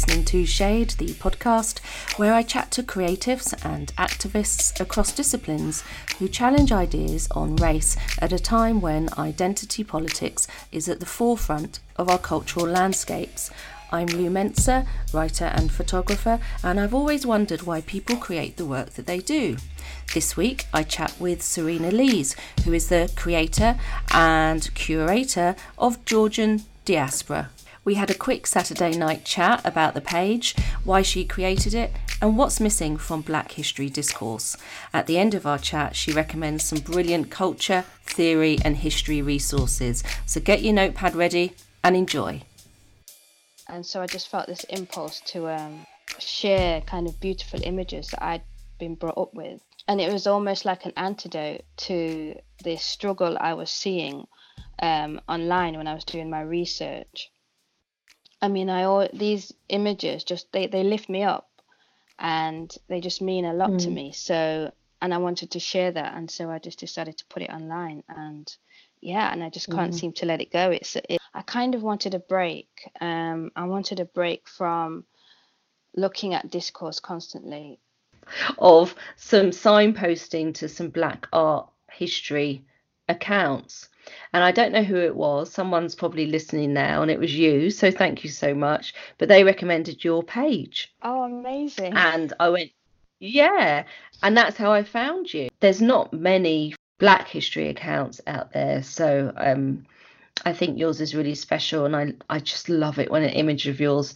listening to Shade, the podcast, where I chat to creatives and activists across disciplines who challenge ideas on race at a time when identity politics is at the forefront of our cultural landscapes. I'm Lou Mensah, writer and photographer, and I've always wondered why people create the work that they do. This week, I chat with Serena Lees, who is the creator and curator of Georgian Diaspora. We had a quick Saturday night chat about the page, why she created it, and what's missing from Black history discourse. At the end of our chat, she recommends some brilliant culture, theory, and history resources. So get your notepad ready and enjoy. And so I just felt this impulse to um, share kind of beautiful images that I'd been brought up with. And it was almost like an antidote to the struggle I was seeing um, online when I was doing my research. I mean, I all these images just they, they lift me up, and they just mean a lot mm. to me. So, and I wanted to share that, and so I just decided to put it online, and yeah, and I just can't mm. seem to let it go. It's it, I kind of wanted a break. Um, I wanted a break from looking at discourse constantly. Of some signposting to some black art history accounts and I don't know who it was. Someone's probably listening now, and it was you. So thank you so much. But they recommended your page. Oh, amazing. And I went, yeah. And that's how I found you. There's not many Black history accounts out there. So um, I think yours is really special, and I I just love it when an image of yours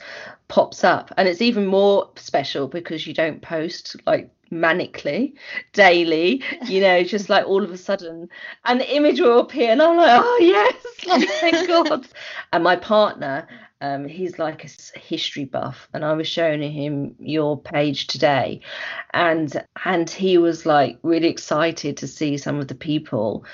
pops up, and it's even more special because you don't post like manically daily you know just like all of a sudden and the image will appear and i'm like oh yes like, thank god. And my partner um, he's like a history buff and i was showing him your page today and and he was like really excited to see some of the people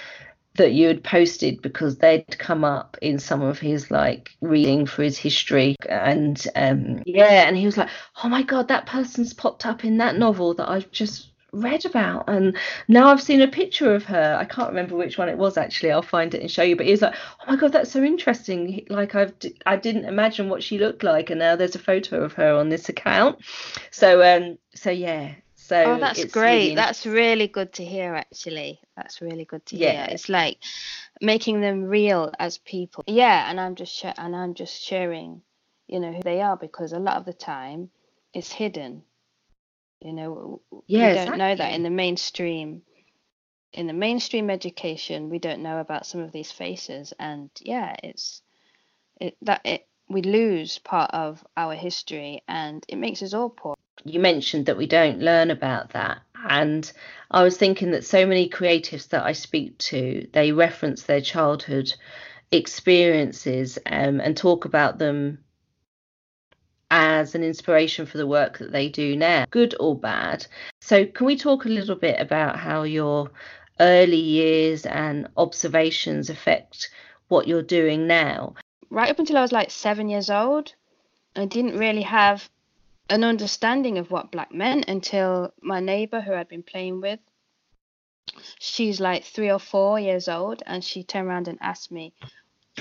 that you had posted because they'd come up in some of his like reading for his history. And um yeah and he was like oh my god that person's popped up in that novel that i've just read about. And now i've seen a picture of her. I can't remember which one it was actually. I'll find it and show you. But he was like oh my god that's so interesting. Like i've i didn't imagine what she looked like. And now there's a photo of her on this account. So um so yeah so oh, that's great. Really that's really good to hear. Actually, that's really good to yeah. hear. It's like making them real as people. Yeah, and I'm just sh- and I'm just sharing, you know, who they are because a lot of the time it's hidden. You know, yeah, we don't exactly. know that in the mainstream. In the mainstream education, we don't know about some of these faces, and yeah, it's it that it we lose part of our history, and it makes us all poor you mentioned that we don't learn about that. And i was thinking that so many creatives that i speak to they reference their childhood experiences um, and talk about them as an inspiration for the work that they do now good or bad. So can we talk a little bit about how your early years and observations affect what you're doing now? Right up until i was like seven years old i didn't really have an understanding of what black meant until my neighbor who I'd been playing with, she's like three or four years old, and she turned around and asked me,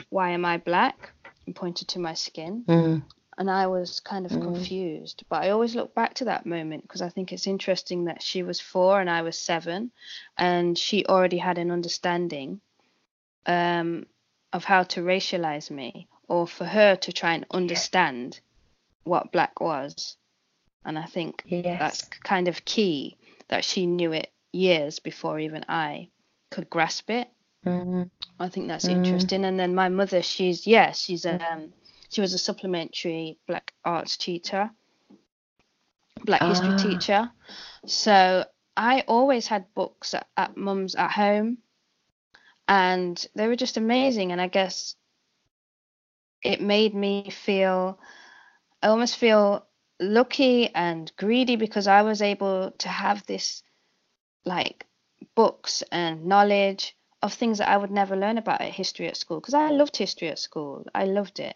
Why am I black? and pointed to my skin. Mm. And I was kind of mm. confused. But I always look back to that moment because I think it's interesting that she was four and I was seven, and she already had an understanding um, of how to racialize me, or for her to try and understand what black was. And I think yes. that's kind of key that she knew it years before even I could grasp it. Mm-hmm. I think that's mm-hmm. interesting. And then my mother, she's yeah, she's a um, she was a supplementary black arts teacher, black ah. history teacher. So I always had books at, at mum's at home, and they were just amazing. And I guess it made me feel, I almost feel lucky and greedy because I was able to have this like books and knowledge of things that I would never learn about at history at school because I loved history at school. I loved it.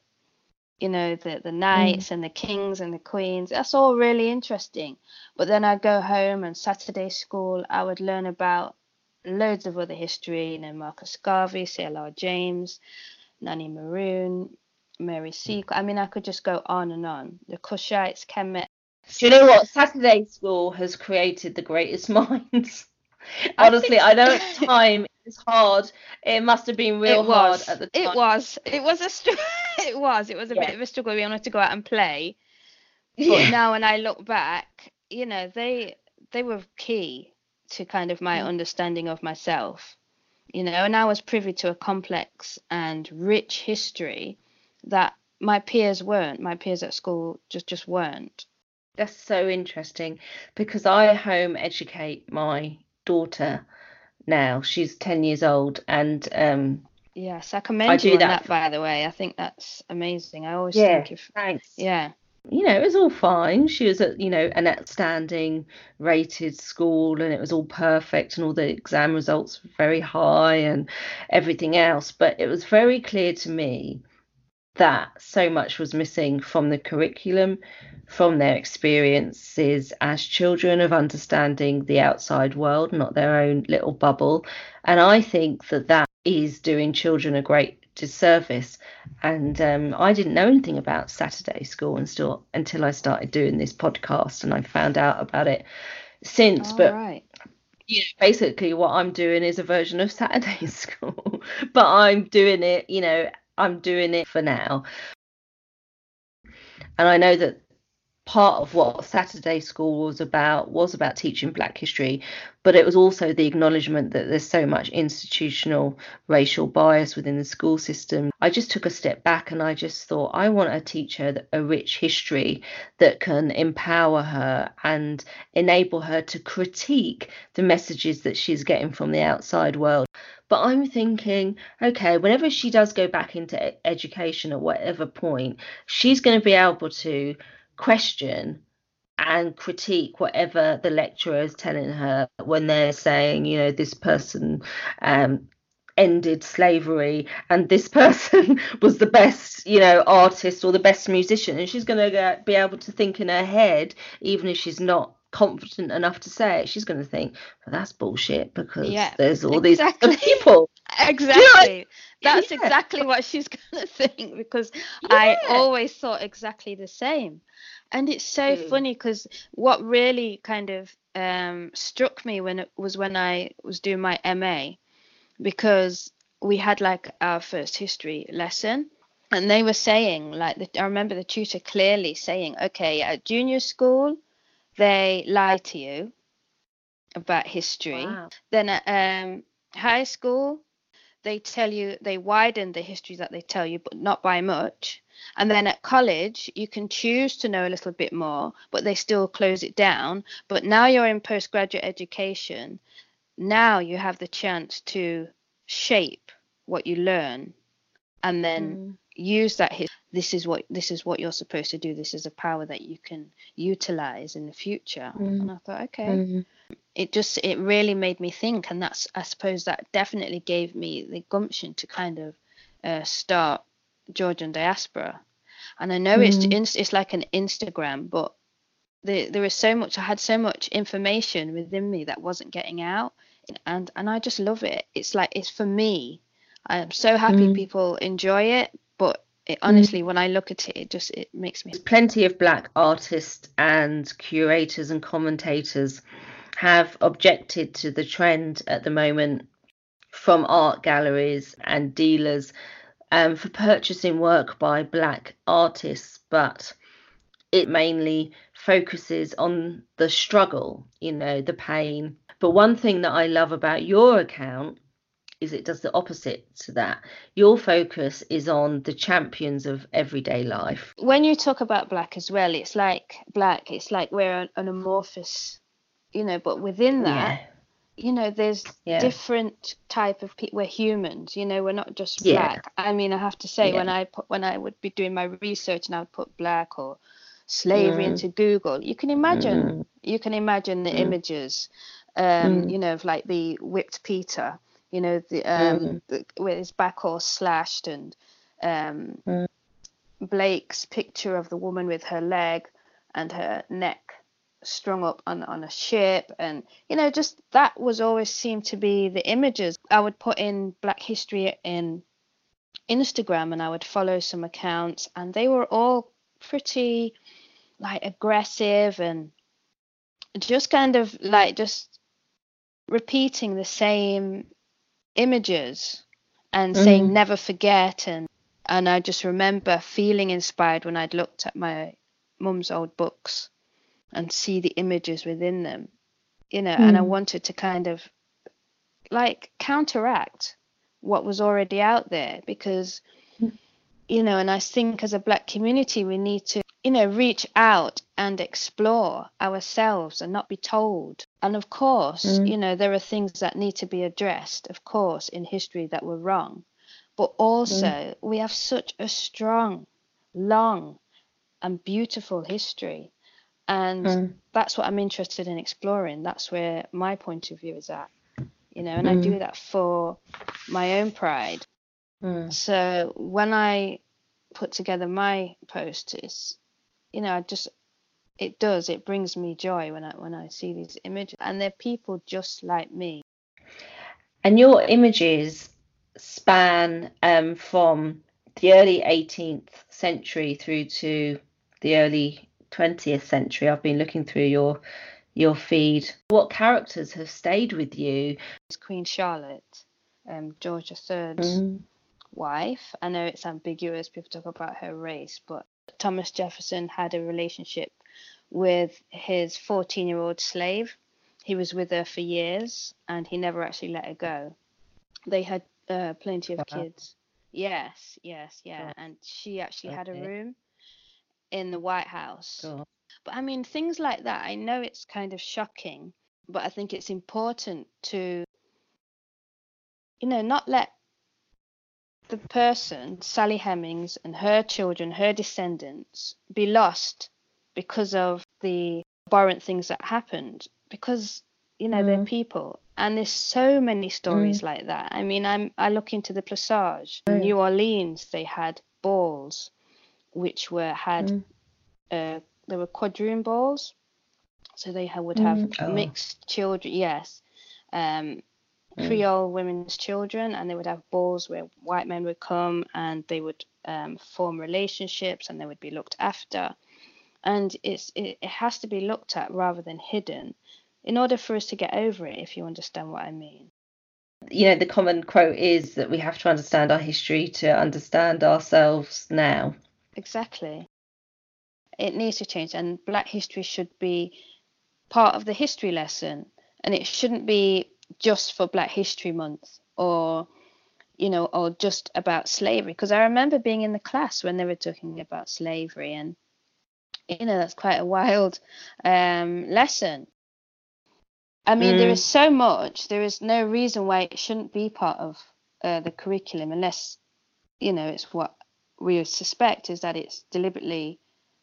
You know, the the knights mm. and the kings and the queens. That's all really interesting. But then I'd go home and Saturday school I would learn about loads of other history, you know, Marcus Garvey, C.L.R. James, Nanny Maroon, Mary Seacole. I mean, I could just go on and on. The Cushites, Kemet. Do you know what? Saturday School has created the greatest minds. Honestly, I, know at the time it's hard. It must have been real hard at the time. It was. It was a struggle. it was. It was a yeah. bit of a struggle. We wanted to go out and play. But yeah. now when I look back, you know, they they were key to kind of my mm. understanding of myself. You know, and I was privy to a complex and rich history that my peers weren't. My peers at school just just weren't. That's so interesting because I home educate my daughter now. She's 10 years old and um Yes, I commend I you on that. that. by the way. I think that's amazing. I always yeah, think if thanks. Yeah. You know, it was all fine. She was at, you know, an outstanding rated school and it was all perfect and all the exam results were very high and everything else. But it was very clear to me that so much was missing from the curriculum, from their experiences as children of understanding the outside world, not their own little bubble. And I think that that is doing children a great disservice. And um, I didn't know anything about Saturday school until until I started doing this podcast, and I found out about it since. All but right. Yeah, basically what I'm doing is a version of Saturday school, but I'm doing it, you know, I'm doing it for now. And I know that part of what Saturday School was about was about teaching Black history, but it was also the acknowledgement that there's so much institutional racial bias within the school system. I just took a step back and I just thought I want to teach her a rich history that can empower her and enable her to critique the messages that she's getting from the outside world. But I'm thinking, okay, whenever she does go back into education at whatever point, she's going to be able to question and critique whatever the lecturer is telling her when they're saying, you know, this person um, ended slavery and this person was the best, you know, artist or the best musician. And she's going to be able to think in her head, even if she's not confident enough to say it, she's going to think, well, that's bullshit because yeah, there's all exactly. these people. Exactly. You know? That's yeah. exactly what she's going to think because yeah. I always thought exactly the same. And it's so mm. funny because what really kind of um, struck me when it was when I was doing my MA because we had like our first history lesson and they were saying like the, I remember the tutor clearly saying okay at junior school they lie to you about history. Wow. Then at um, high school, they tell you they widen the history that they tell you, but not by much. And then at college, you can choose to know a little bit more, but they still close it down. But now you're in postgraduate education. Now you have the chance to shape what you learn and then mm. use that this is what this is what you're supposed to do. This is a power that you can utilize in the future. Mm. and i thought okay. Mm. it just it really made me think and that's i suppose that definitely gave me the gumption to kind of uh, start georgian diaspora. And i know it's it's like an instagram but the, there is so much i had so much information within me that wasn't getting out. And and i just love it. It's like it's for me i'm so happy mm. people enjoy it but it, honestly, mm. when I look at it, it just it makes me. There's plenty of black artists and curators and commentators have objected to the trend at the moment from art galleries and dealers um, for purchasing work by black artists, but it mainly focuses on the struggle, you know, the pain. But one thing that I love about your account is it does the opposite to that. Your focus is on the champions of everyday life. When you talk about black as well, it's like black, it's like we're an, amorphous, you know, but within that, yeah. you know, there's yeah. different type of people. We're humans, you know, we're not just black. Yeah. I mean, I have to say, when I put, when I would be doing my research and I would put black or slavery mm. into Google, you can imagine, mm. you can imagine the mm. images, um, mm. you know, of like the whipped Peter you know, the, um, mm. the, with his back horse slashed and um, mm. Blake's picture of the woman with her leg and her neck strung up on, on a ship and you know just that was always seemed to be the images i would put in black history in Instagram and I would follow some accounts, and they were all pretty like aggressive and just kind of like just repeating the same images and mm. saying never forget and and I just remember feeling inspired when I'd looked at my mum's old books and see the images within them you know mm. and I mm. wanted to kind of like counteract what was already out there because mm. you know and I think as a black community we need to you know reach out and explore ourselves and not be told and of course mm. you know there are things that need to be addressed of course in history that were wrong but also mm. we have such a strong long and beautiful history and mm. that's what I'm interested in exploring that's where my point of view is at you know, and. I do mm. that for my own pride. Mm. So when I put together my post, it's, you know, I just, it does, it brings me joy when I when I see these images, and they're people just like me. And your images span um, from the early 18th century through to the early 20th century. I've been looking through your your feed. What characters have stayed with you? It's Queen Charlotte, um, George III, mm. Wife. I know it's ambiguous, people talk about her race, but Thomas Jefferson had a relationship with his 14 year old slave. He was with her for years and he never actually let her go. They had uh, plenty of kids. Yes, yes, yeah. And she actually okay. had a room in the White House. Cool. But I mean, things like that, I know it's kind of shocking, but I think it's important to, you know, not let the person, Sally Hemings, and her children, her descendants, be lost because of the abhorrent things that happened. Because, you know, mm. they're people. And there's so many stories mm. like that. I mean, I'm I look into the Plaçage. Mm. New Orleans, they had balls which were had mm. uh, there were quadroon balls, so they would have mm, oh. mixed children. Yes, um. Creole women's children, and they would have balls where white men would come and they would um, form relationships and they would be looked after. And it's it, it has to be looked at rather than hidden, in order for us to get over it. If you understand what I mean you know the common quote is that we have to understand our history to understand ourselves now exactly it needs to change, and Black history should be part of the history lesson, and it shouldn't be just for Black History Month or you know, or just about slavery. Because I remember being in the class when they were talking about slavery, and you know, that's quite a wild um, lesson. I mean, mm. there is so much. There is no reason why it shouldn't be part of uh, the curriculum, unless you know, it's what we suspect is that it's deliberately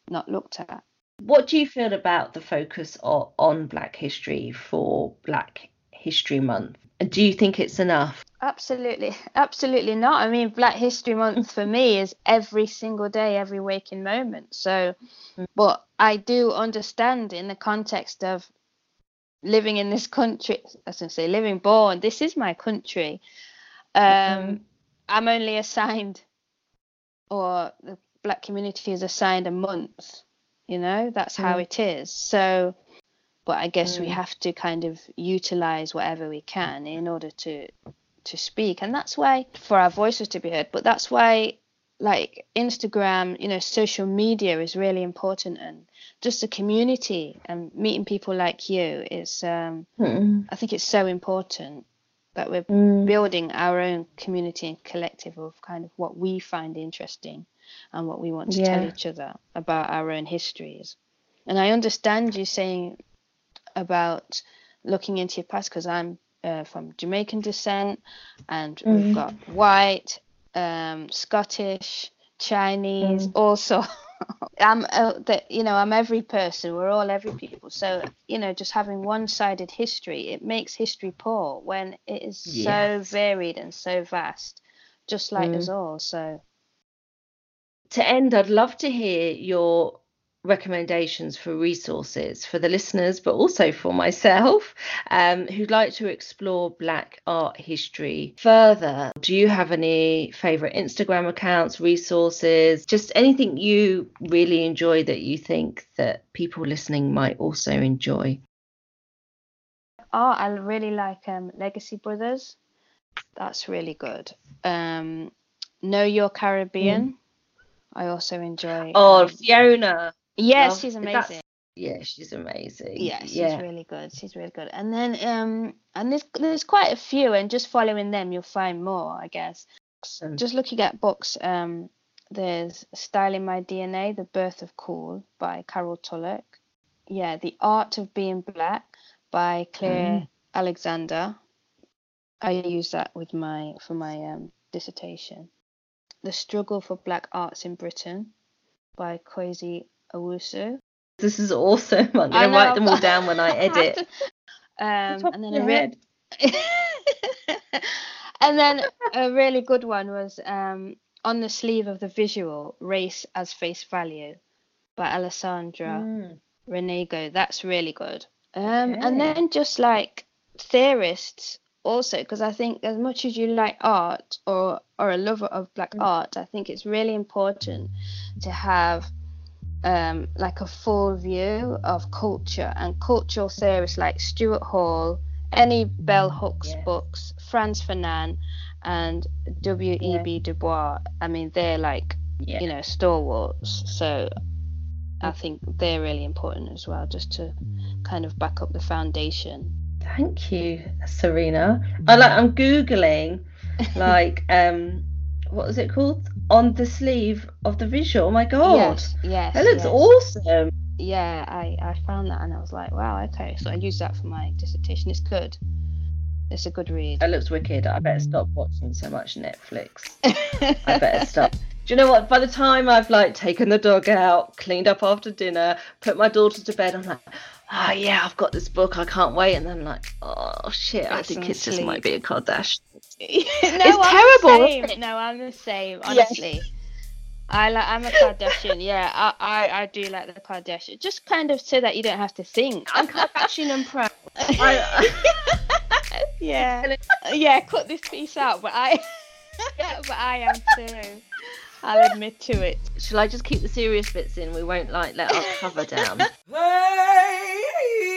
not looked at. What do you feel about the focus on, on Black history for Black History Month? Do you think it's enough? Absolutely, absolutely not. I mean, Black History Month for me is every single day, every waking moment. So, but I do understand in the context of living in this country, I as I say, living born, this is my country. Um, mm-hmm. I'm only assigned, or the black community is assigned a month. You know, that's mm. how it is. So, but I guess mm. we have to kind of utilize whatever we can in order to to speak, and that's why for our voices to be heard. But that's why like Instagram, you know, social media is really important, and just the community and meeting people like you is, um, mm. I think it's so important that we're mm. building our own community and collective of kind of what we find interesting and what we want to yeah. tell each other about our own histories. And I understand you saying about looking into your past because I'm uh, from Jamaican descent and mm. we've got white, um, Scottish, Chinese, mm. also. I'm uh, that you know I'm every person. We're all every people. So you know, just having one-sided history, it makes history poor when it is yes. so varied and so vast, just like mm. us all. So to end, I'd love to hear your recommendations for resources for the listeners, but also for myself um, who'd like to explore Black art history further. Do you have any favourite Instagram accounts, resources, just anything you really enjoy that you think that people listening might also enjoy? Oh, I really like um, Legacy Brothers. That's really good. Um, know Your Caribbean. Mm. I also enjoy. Oh, um, Fiona. Yes, Love, she's amazing. Yeah, she's amazing. Yeah, she's yeah. really good. She's really good. And then um and there's there's quite a few and just following them you'll find more, I guess. Awesome. Just looking at books, um there's Styling My DNA, The Birth of Cool by Carol Tulloch. Yeah, The Art of Being Black by Claire mm. Alexander. I use that with my for my um, dissertation. The Struggle for Black Arts in Britain by Kwesi Owusu. This is awesome. I'm going to write them all down when I edit. um, and then a re- and then a really good one was um, on the sleeve of the visual, Race as Face Value by Alessandra mm. Raengo. That's really good. Um, okay. And then just like theorists also because I think as much as you like art or or a lover of black mm. art, I think it's really important to have um, like a full view of culture and cultural theorists like Stuart Hall, any bell hooks yeah. books, Frantz Fanon, and W. E. B. Du Bois. I mean, they're like yeah. you know stalwarts. So I think they're really important as well, just to kind of back up the foundation. Thank you, Serena. I like. I'm googling, like, um, what was it called? On the sleeve of the visual. Oh my god. Yes. Yes. That looks yes. awesome. Yeah, I I found that and I was like, wow, okay. So I used that for my dissertation. It's good. It's a good read. It looks wicked. I better stop watching so much Netflix. I better stop. Do you know what? By the time I've like taken the dog out, cleaned up after dinner, put my daughter to bed, I'm like, oh yeah, I've got this book. I can't wait. And then like, oh shit, Get I think it just might be a Kardashian. no, it's I'm terrible. No, I'm the same. Honestly. Yeah. I like. I'm a Kardashian. Yeah, I, I, I do like the Kardashian. Just kind of so that you don't have to think. I'm Kardashian and proud. Uh, yeah, yeah. Cut this piece out, but I, but I am too. I'll admit to it. Shall I just keep the serious bits in? We won't like let our cover down.